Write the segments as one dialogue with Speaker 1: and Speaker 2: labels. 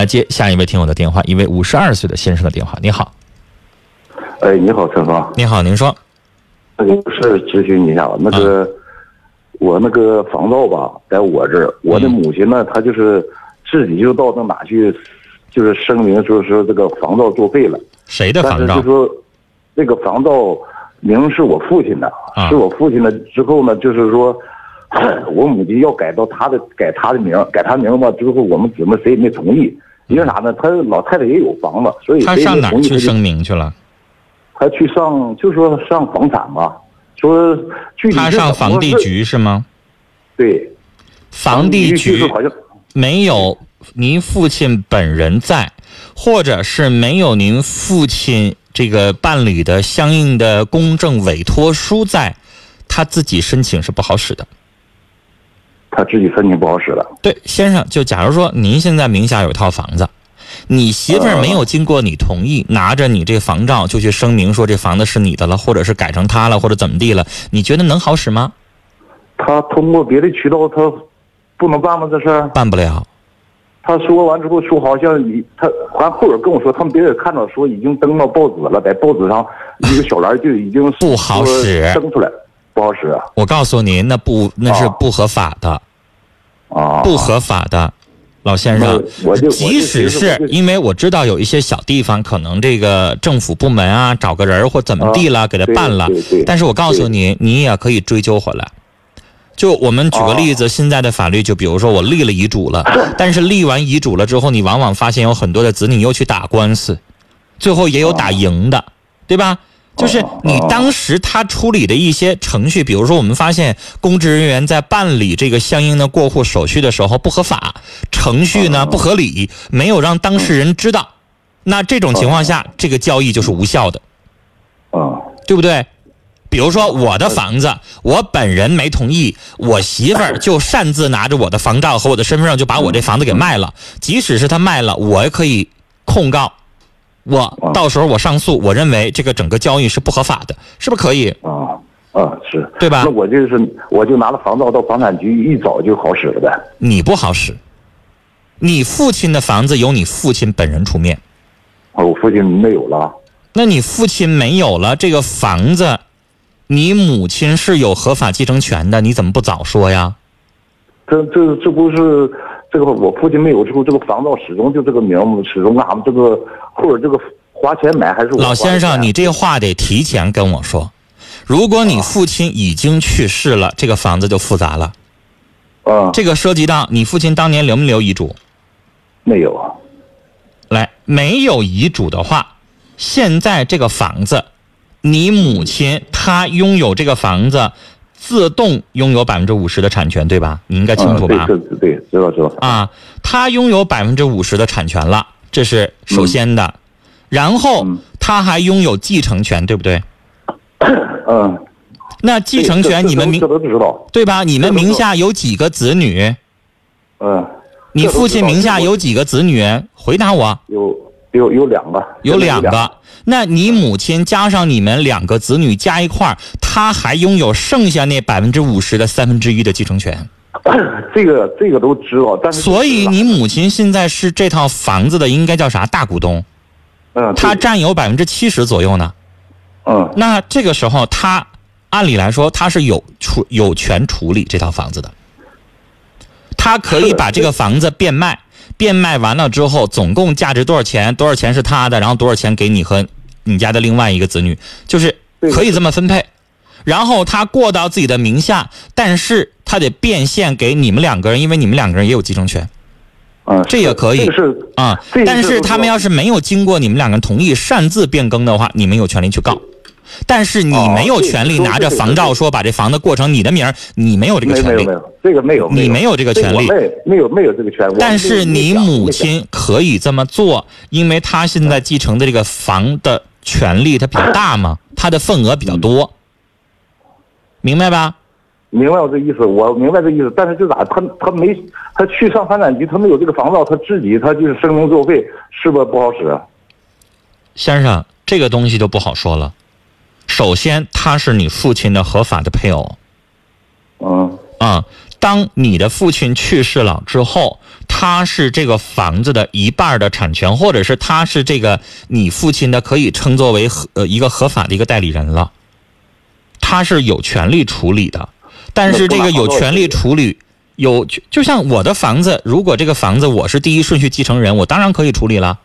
Speaker 1: 来接下一位听友的电话，一位五十二岁的先生的电话。你好，
Speaker 2: 哎，你好，陈芳。
Speaker 1: 你好，您说。
Speaker 2: 那个是咨询你一下，那个、我那个房照吧，在我这儿，我的母亲呢，她就是自己就到那哪去，就是声明说说这个房照作废了。
Speaker 1: 谁的
Speaker 2: 但是
Speaker 1: 房照
Speaker 2: 就？说这个房照名是我父亲的，
Speaker 1: 啊
Speaker 2: 是我父亲的之后呢，就是说。我母亲要改到他的改他的名，改他名吧之后，我们姊妹谁也没同意，因为啥呢？他老太太也有房子，所以
Speaker 1: 他上哪儿去声明去了？
Speaker 2: 他去上，就说上房产吧，说具体
Speaker 1: 他上房地局是吗？
Speaker 2: 对，
Speaker 1: 房地局
Speaker 2: 好像
Speaker 1: 没有您父亲本人在，或者是没有您父亲这个办理的相应的公证委托书在，他自己申请是不好使的。
Speaker 2: 他自己申请不好使了，
Speaker 1: 对，先生，就假如说您现在名下有一套房子，你媳妇儿没有经过你同意，拿着你这房照就去声明说这房子是你的了，或者是改成他了，或者怎么地了，你觉得能好使吗？
Speaker 2: 他通过别的渠道他不能办吗？这事儿？
Speaker 1: 办不了。
Speaker 2: 他说完之后说好像你他还后边跟我说，他们别人看到说已经登到报纸了，在报纸上一个小栏就已经
Speaker 1: 不好使
Speaker 2: 说登出来，不好使啊
Speaker 1: 我告诉您，那不那是
Speaker 2: 哦
Speaker 1: 不合法的，
Speaker 2: 啊！
Speaker 1: 不合法的，老先生。
Speaker 2: 我就
Speaker 1: 即使是因为我知道有一些小地方可能这个政府部门啊找个人或怎么地了、
Speaker 2: 啊
Speaker 1: 给他办了但是我告诉你，你也可以追究回来。就我们举个例子，现在的法律就比如说我立了遗嘱了，但是立完遗嘱了之后，你往往发现有很多的子女又去打官司，最后也有打赢的，对吧？就是你当时他处理的一些程序，比如说我们发现公职人员在办理这个相应的过户手续的时候不合法，程序呢不合理，没有让当事人知道，那这种情况下，这个交易就是无效的，
Speaker 2: 啊
Speaker 1: 对不对？比如说我的房子，我本人没同意，我媳妇儿就擅自拿着我的房照和我的身份证就把我这房子给卖了。即使是他卖了，我也可以控告，我到时候我上诉，我认为这个整个交易是不合法的，是不是可以？
Speaker 2: 啊啊是，
Speaker 1: 对吧
Speaker 2: 那我就是我就拿了房照到房产局一找就好使了呗。
Speaker 1: 你不好使，你父亲的房子由你父亲本人出面，
Speaker 2: 啊，我父亲没有了。
Speaker 1: 那你父亲没有了这个房子，你母亲是有合法继承权的，你怎么不早说呀？
Speaker 2: 这这这不是这个我父亲没有之后，这个房子始终就这个名目，始终俺们这个或者这个花钱买还是我
Speaker 1: 老先生，你这话得提前跟我说。如果你父亲已经去世了，这个房子就复杂了。
Speaker 2: 啊
Speaker 1: 这个涉及到你父亲当年留没留遗嘱？
Speaker 2: 没有啊
Speaker 1: 来，没有遗嘱的话，现在这个房子，你母亲她拥有这个房子，自动拥有百分之五十的产权，对吧？你应该清楚吧？
Speaker 2: 啊对对对，知道知道
Speaker 1: 啊，他拥有百分之五十的产权了，这是首先的。然后
Speaker 2: 嗯
Speaker 1: 他还拥有继承权，对不对？
Speaker 2: 嗯，
Speaker 1: 那继承权你们名
Speaker 2: 这都知道，
Speaker 1: 对吧？你们名下有几个子女？
Speaker 2: 嗯，
Speaker 1: 你父亲名下有几个子女？回答我。
Speaker 2: 有有有两个，
Speaker 1: 有两个。那你母亲加上你们两个子女加一块儿，他还拥有剩下那百分之五十的三分之一的继承权。
Speaker 2: 这个这个都知道，但是
Speaker 1: 所以你母亲现在是这套房子的应该叫啥大股东，
Speaker 2: 嗯，
Speaker 1: 她占有百分之七十左右呢。
Speaker 2: 嗯
Speaker 1: 那这个时候，他按理来说他是有处有权处理这套房子的，他可以把这个房子变卖，变卖完了之后，总共价值多少钱？多少钱是他的，然后多少钱给你和你家的另外一个子女，就是可以这么分配。然后他过到自己的名下，但是他得变现给你们两个人，因为你们两个人也有继承权
Speaker 2: 嗯，
Speaker 1: 这也可以
Speaker 2: 这个是
Speaker 1: 啊。但是
Speaker 2: 是
Speaker 1: 他们要是没有经过你们两个人同意擅自变更的话，你们有权利去告。但是你
Speaker 2: 哦
Speaker 1: 没有权利拿着房照说把这房子过成你的名儿，你没有这个权利
Speaker 2: 没没有没。有这个没有，
Speaker 1: 你没有这个权利
Speaker 2: 没没有没有这个权利。
Speaker 1: 但是你母亲可以这么做，因为她现在继承的这个房的权利它比较大嘛，她的份额比较多，明白吧？
Speaker 2: 明白我这意思，我明白这意思，但是就咋他他没他去上房产局，他没有这个房照，他自己他就是声明作废，是不是不好使？啊
Speaker 1: 先生，这个东西就不好说了。首先，他是你父亲的合法的配偶
Speaker 2: 嗯
Speaker 1: 啊。当你的父亲去世了之后，他是这个房子的一半的产权，或者是他是这个你父亲的可以称作为合呃一个合法的一个代理人了，他是有权利处理的。但是这个有权利处理，有就就像我的房子，如果这个房子我是第一顺序继承人，我当然可以处理了。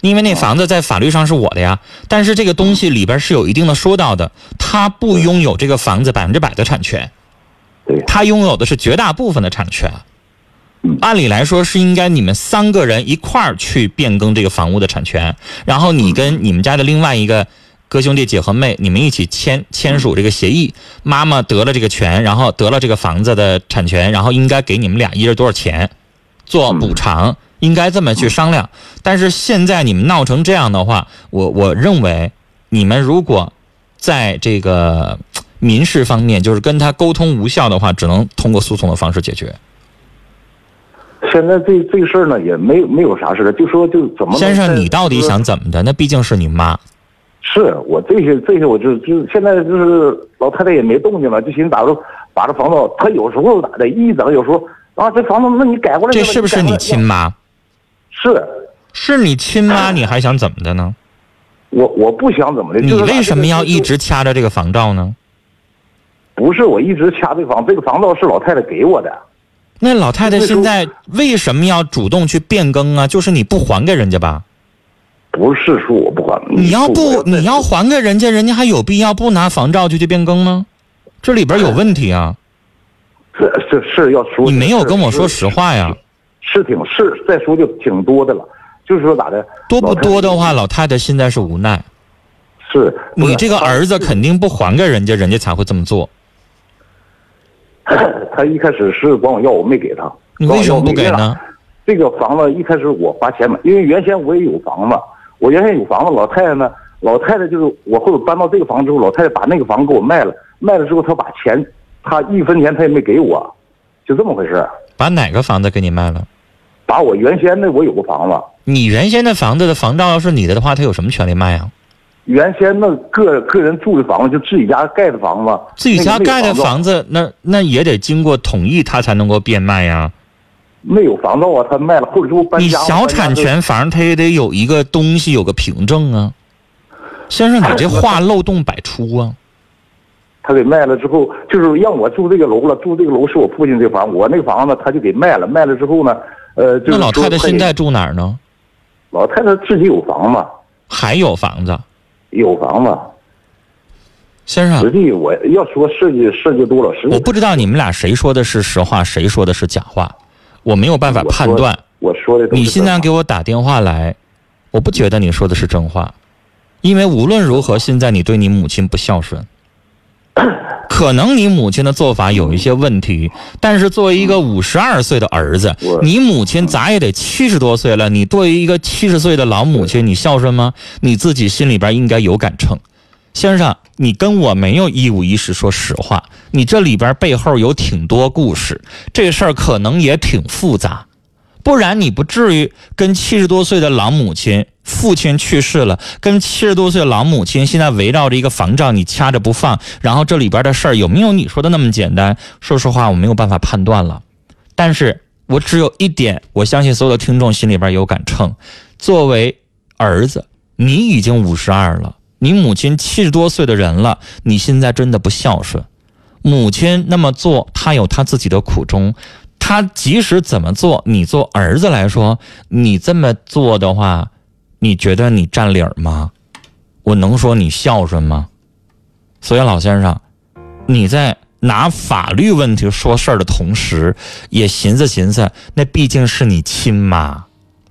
Speaker 1: 因为那房子在法律上是我的呀，但是这个东西里边是有一定的说到的，他不拥有这个房子百分之百的产权，
Speaker 2: 对，
Speaker 1: 他拥有的是绝大部分的产权。
Speaker 2: 嗯
Speaker 1: 按理来说是应该你们三个人一块儿去变更这个房屋的产权，然后你跟你们家的另外一个哥兄弟姐和妹，你们一起签签署这个协议，妈妈得了这个权，然后得了这个房子的产权，然后应该给你们俩一人多少钱做补偿，应该这么去商量。但是现在你们闹成这样的话，我我认为你们如果在这个呃民事方面就是跟他沟通无效的话，只能通过诉讼的方式解决。
Speaker 2: 现在这这个事儿呢，也没没有啥事儿，就说就怎么
Speaker 1: 先生，你到底想怎么的？那毕竟是你妈。
Speaker 2: 是我这些这些，我就就现在就是老太太也没动静了，就寻思咋着把这房子，她有时候咋的，一整有时候啊，这房子那你改过来，
Speaker 1: 这是不是你亲妈？
Speaker 2: 是，
Speaker 1: 是你亲妈，你还想怎么的呢？
Speaker 2: 我我不想怎么的。
Speaker 1: 你为什么要一直掐着这个房照呢？
Speaker 2: 不是我一直掐这个房，这个房照是老太太给我的。
Speaker 1: 那老太太现在为什么要主动去变更啊？就是你不还给人家吧？
Speaker 2: 不是说我不还，
Speaker 1: 你要不你要还给人家，人家还有必要不拿房照就去变更吗？这里边有问题啊！
Speaker 2: 这这是要说，
Speaker 1: 你没有跟我说实话呀。
Speaker 2: 是挺是再说就挺多的了，就是说咋的，
Speaker 1: 多不多的话，
Speaker 2: 老
Speaker 1: 老太太现在是无奈。
Speaker 2: 是
Speaker 1: 你这个儿子肯定不还给人家，人家才会这么做。
Speaker 2: 他一开始是管我要，我没给他。
Speaker 1: 你为什么不给呢？
Speaker 2: 这个房子一开始我花钱买，因为原先我也有房子，我原先有房子，老太太呢，老太太就是我后头搬到这个房子之后，老太太把那个房子给我卖了，卖了之后她把钱，她一分钱她也没给我，就这么回事。
Speaker 1: 把哪个房子给你卖了？
Speaker 2: 把我原先的我有个房子，
Speaker 1: 你原先的房子的房照要是你的的话，他有什么权利卖啊？
Speaker 2: 原先那个个人住的房子就自己家盖的房子，
Speaker 1: 自己家盖的
Speaker 2: 那个
Speaker 1: 房子，那那也得经过同意，他才能够变卖呀。
Speaker 2: 没有房照啊，他卖了，后来之后搬
Speaker 1: 你。小产权房，他也得有一个东西，有个凭证啊。先生，你这话漏洞百出啊！
Speaker 2: 他给卖了之后，就是让我住这个楼了，住这个楼是我父亲这房，我那个房子他就给卖了，卖了之后呢，呃，就是
Speaker 1: 那老太太现在住哪儿呢？
Speaker 2: 老太太自己有房子，
Speaker 1: 还有房子。
Speaker 2: 有房子。
Speaker 1: 先生
Speaker 2: 实，际我要说设计设计多了，实际
Speaker 1: 我不知道你们俩谁说的是实话，谁说的是假话，我没有办法判断。
Speaker 2: 我说的
Speaker 1: 你现在给我打电话来，我不觉得你说的是真话，因为无论如何，现在你对你母亲不孝顺。可能你母亲的做法有一些问题，但是作为一个五十二岁的儿子，你母亲咋也得七十多岁了，你对于一个七十岁的老母亲，你孝顺吗？你自己心里边应该有杆秤。先生，你跟我没有一五一十说实话，你这里边背后有挺多故事，这事儿可能也挺复杂。不然你不至于跟七十多岁的老母亲，父亲去世了，跟七十多岁的老母亲现在围绕着一个房照，你掐着不放，然后这里边的事儿有没有你说的那么简单？说实话，我没有办法判断了。但是我只有一点，我相信所有的听众心里边有杆秤。作为儿子，你已经五十二了，你母亲七十多岁的人了，你现在真的不孝顺。母亲那么做，她有她自己的苦衷。她即使怎么做，你做儿子来说，你这么做的话，你觉得你占理儿吗？我能说你孝顺吗？所以老先生，你在拿法律问题说事儿的同时，也寻思寻思，那毕竟是你亲妈，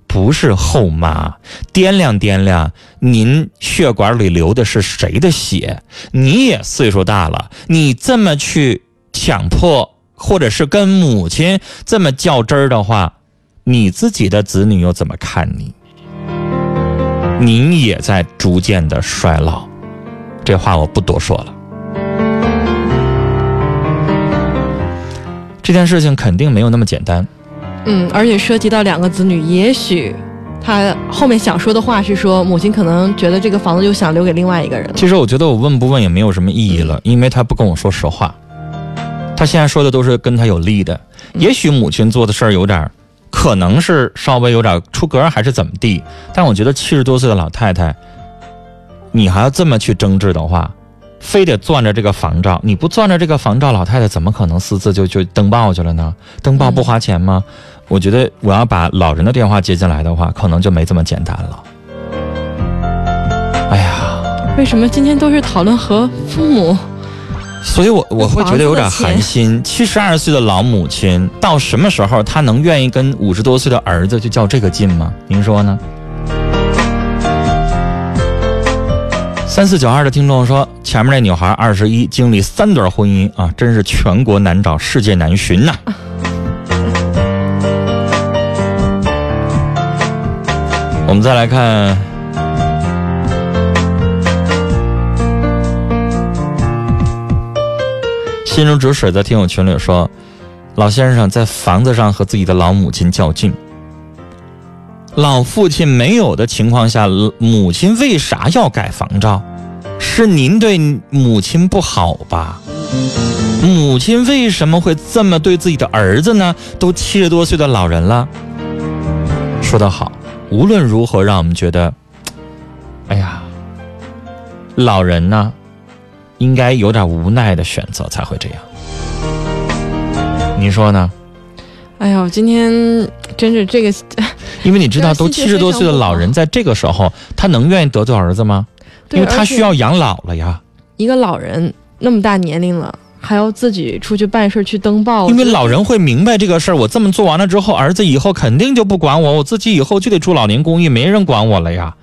Speaker 1: 不是后妈。掂量掂量，您血管里流的是谁的血？你也岁数大了，你这么去强迫，或者是跟母亲这么较真儿的话，你自己的子女又怎么看你？您也在逐渐的衰老，这话我不多说了。这件事情肯定没有那么简单。
Speaker 3: 嗯，而且涉及到两个子女，也许他后面想说的话是说，母亲可能觉得这个房子又想留给另外一个人。
Speaker 1: 其实我觉得我问不问也没有什么意义了，因为他不跟我说实话。他现在说的都是跟他有利的，也许母亲做的事儿有点儿，可能是稍微有点出格还是怎么地，但我觉得七十多岁的老太太，你还要这么去争执的话，非得攥着这个房照，你不攥着这个房照，老太太怎么可能私自就就登报去了呢？登报不花钱吗？我觉得我要把老人的电话接进来的话，可能就没这么简单了。哎呀，
Speaker 3: 为什么今天都是讨论和父母？
Speaker 1: 所以我我会觉得有点寒心。七十二岁的老母亲，到什么时候她能愿意跟五十多岁的儿子就较这个劲吗？您说呢？三四九二的听众说，前面那女孩二十一，经历三段婚姻啊，真是全国难找，世界难寻呐。我们再来看，心如止水在听友群里说，老先生在房子上和自己的老母亲较劲，老父亲没有的情况下，母亲为啥要改房照？是您对母亲不好吧？母亲为什么会这么对自己的儿子呢？都七十多岁的老人了，说得好。无论如何，让我们觉得，哎呀，老人呢，应该有点无奈的选择才会这样。你说呢？
Speaker 3: 哎呀，今天真是这个，
Speaker 1: 因为你知道，都七十多岁的老人，在这个时候，他能愿意得罪儿子吗？因为他需要养老了呀。
Speaker 3: 一个老人那么大年龄了。还要自己出去办事去登报，
Speaker 1: 因为老人会明白这个事儿。我这么做完了之后，儿子以后肯定就不管我，我自己以后就得住老年公寓，没人管我了呀。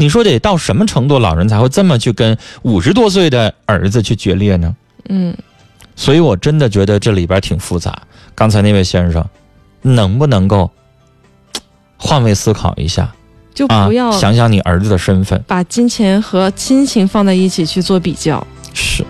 Speaker 1: 你说得到什么程度，老人才会这么去跟五十多岁的儿子去决裂呢？
Speaker 3: 嗯，
Speaker 1: 所以我真的觉得这里边挺复杂。刚才那位先生，能不能够 换位思考一下？
Speaker 3: 就不要
Speaker 1: 想想你儿子的身份，
Speaker 3: 把金钱和亲情放在一起去做比较。
Speaker 1: 是。